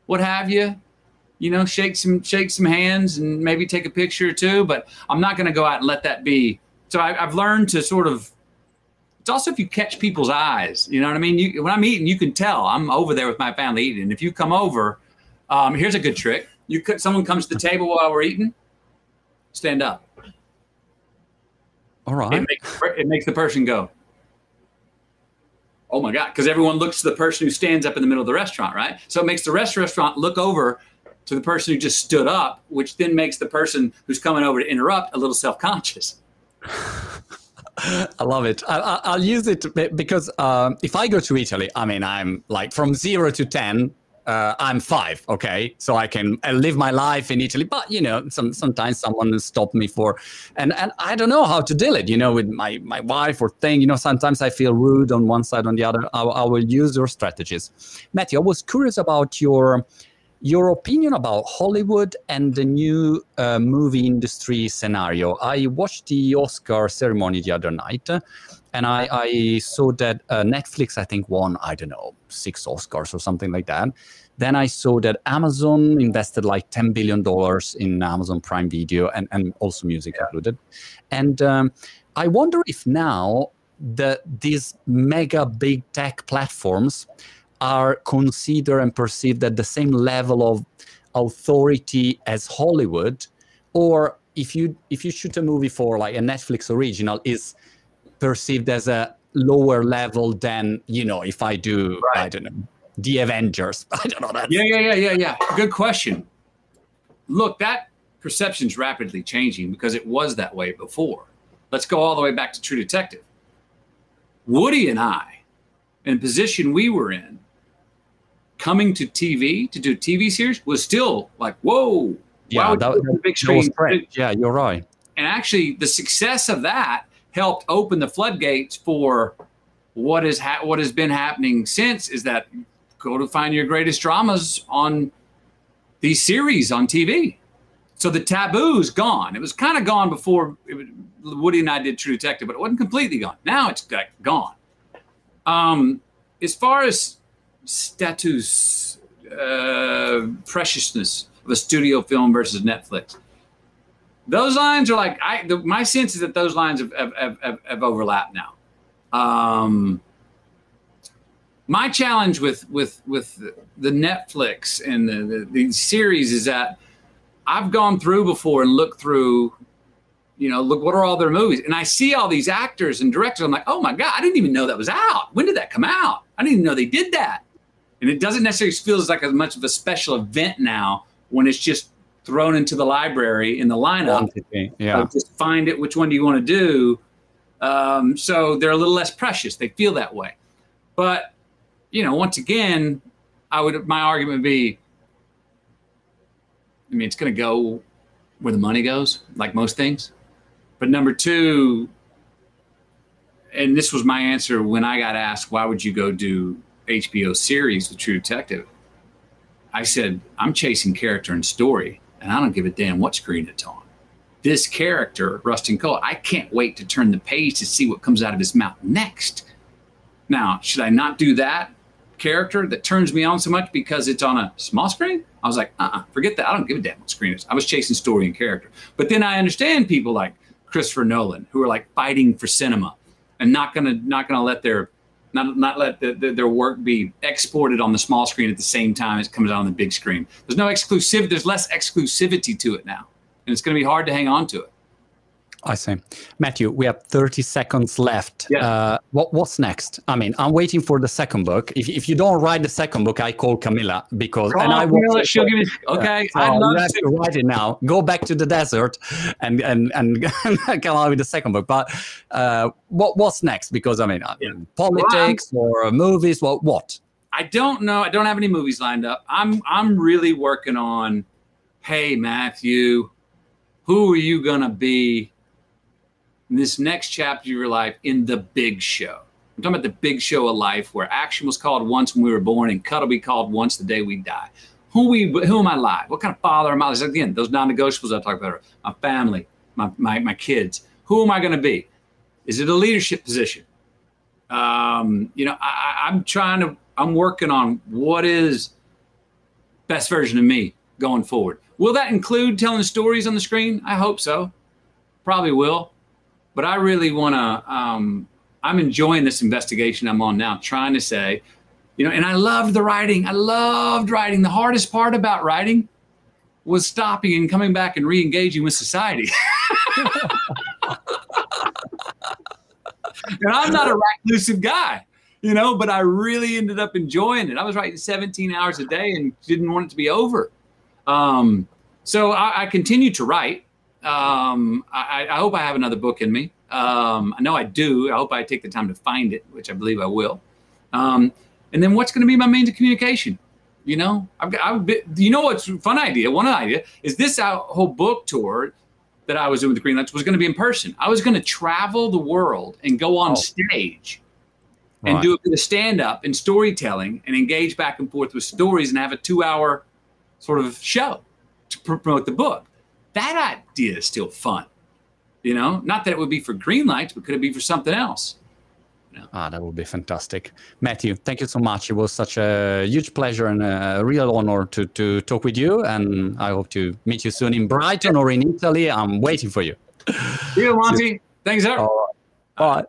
Speaker 2: what have you, you know, shake some shake some hands and maybe take a picture or two. But I'm not going to go out and let that be. So I, have learned to sort of. It's also if you catch people's eyes, you know what I mean. You, when I'm eating, you can tell I'm over there with my family eating. And if you come over, um, here's a good trick you could someone comes to the table while we're eating, stand up.
Speaker 1: All right.
Speaker 2: It makes, it makes the person go, oh my God, because everyone looks to the person who stands up in the middle of the restaurant, right? So it makes the rest restaurant look over to the person who just stood up, which then makes the person who's coming over to interrupt a little self conscious. <laughs>
Speaker 1: I love it. I, will use it because um, if I go to Italy, I mean, I'm like from zero to 10, uh, I'm five, okay, so I can I live my life in Italy. But you know, some sometimes someone stop me for, and and I don't know how to deal it. You know, with my my wife or thing. You know, sometimes I feel rude on one side, on the other. I, I will use your strategies. Matthew, I was curious about your your opinion about Hollywood and the new uh, movie industry scenario. I watched the Oscar ceremony the other night, and I, I saw that uh, Netflix, I think, won I don't know six Oscars or something like that. Then I saw that Amazon invested like ten billion dollars in Amazon Prime Video and and also music yeah. included. And um, I wonder if now the these mega big tech platforms are considered and perceived at the same level of authority as Hollywood, or if you if you shoot a movie for like a Netflix original is perceived as a lower level than you know if I do right. I don't know the Avengers. <laughs> I don't know that.
Speaker 2: Yeah, yeah, yeah, yeah, yeah. Good question. Look, that perception's rapidly changing because it was that way before. Let's go all the way back to True Detective. Woody and I, in the position we were in, coming to TV to do TV series was still like, whoa.
Speaker 1: Yeah, that, that, big screen. Yeah, you're right.
Speaker 2: And actually, the success of that helped open the floodgates for what is ha- what has been happening since is that go to find your greatest dramas on these series on TV. So the taboo's gone. It was kind of gone before was, Woody and I did True Detective, but it wasn't completely gone. Now it's like gone. Um, as far as status, uh, preciousness of a studio film versus Netflix, those lines are like I. The, my sense is that those lines have have, have, have overlapped now. Um, my challenge with with with the Netflix and the, the, the series is that I've gone through before and looked through you know, look, what are all their movies? And I see all these actors and directors. I'm like, oh my God, I didn't even know that was out. When did that come out? I didn't even know they did that. And it doesn't necessarily feel like as much of a special event now when it's just thrown into the library in the lineup.
Speaker 1: Yeah.
Speaker 2: just find it. Which one do you want to do? Um, so they're a little less precious. They feel that way. But you know, once again, I would my argument would be. I mean, it's going to go where the money goes, like most things. But number two, and this was my answer when I got asked, why would you go do HBO series, The True Detective? I said, I'm chasing character and story, and I don't give a damn what screen it's on. This character, Rustin Cohle, I can't wait to turn the page to see what comes out of his mouth next. Now, should I not do that character that turns me on so much because it's on a small screen? I was like, uh uh forget that. I don't give a damn what screen it is. I was chasing story and character. But then I understand people like Christopher Nolan who are like fighting for cinema and not gonna not gonna let their not not let the, the, their work be exported on the small screen at the same time as it comes out on the big screen. There's no exclusivity. There's less exclusivity to it now, and it's going to be hard to hang on to it.
Speaker 1: I see. Matthew, we have 30 seconds left.
Speaker 2: Yeah.
Speaker 1: Uh, what, what's next? I mean, I'm waiting for the second book. If, if you don't write the second book, I call Camila because
Speaker 2: Call
Speaker 1: and I
Speaker 2: Camila,
Speaker 1: will
Speaker 2: she'll give me- <laughs> okay,
Speaker 1: So
Speaker 2: I'd love
Speaker 1: you have
Speaker 2: to.
Speaker 1: to write it now. Go back to the desert and and and <laughs> come out with the second book. But uh, what what's next? Because I mean, uh, politics or movies. Well, what?
Speaker 2: I don't know. I don't have any movies lined up. I'm I'm really working on. Hey Matthew, who are you gonna be in this next chapter of your life in the big show? I'm talking about the big show of life where action was called once when we were born and cut will be called once the day we die. Who we who am I like? What kind of father am I? Again, those non-negotiables I talked about, my family, my my, my kids. Who am I going to be? Is it a leadership position? um, you know, I- I'm trying to, I'm working on what is best version of me going forward. Will that include telling stories on the screen? I hope so. Probably will. But I really want to, um, I'm enjoying this investigation I'm on now, trying to say, you know, and I loved the writing. I loved writing. The hardest part about writing was stopping and coming back and re-engaging with society. <laughs> and I'm not a reclusive guy, you know, but I really ended up enjoying it. I was writing 17 hours a day and didn't want it to be over. Um, so I, I continue to write. Um, I, I hope I have another book in me. Um, I know I do. I hope I take the time to find it, which I believe I will. Um, and then what's going to be my means of communication? You know, I've got, I've been, you know, what's a fun idea? One idea is this whole book tour that I was doing with the Greenlights was going to be in person. I was going to travel the world and go on
Speaker 1: Oh.
Speaker 2: stage and
Speaker 1: Right.
Speaker 2: do a bit of stand up and storytelling and engage back and forth with stories and have a two hour sort of show to pr- promote the book. That idea is still fun. You know, not that it would be for green lights, but could it be for something else?
Speaker 1: Ah, that would be fantastic. Matthew, thank you so much. It was such a huge pleasure and a real honor to, to talk with you. And I hope to meet you soon in Brighton or in Italy. I'm waiting for you.
Speaker 2: See you, Monty. Thanks, sir.
Speaker 1: Right. Bye.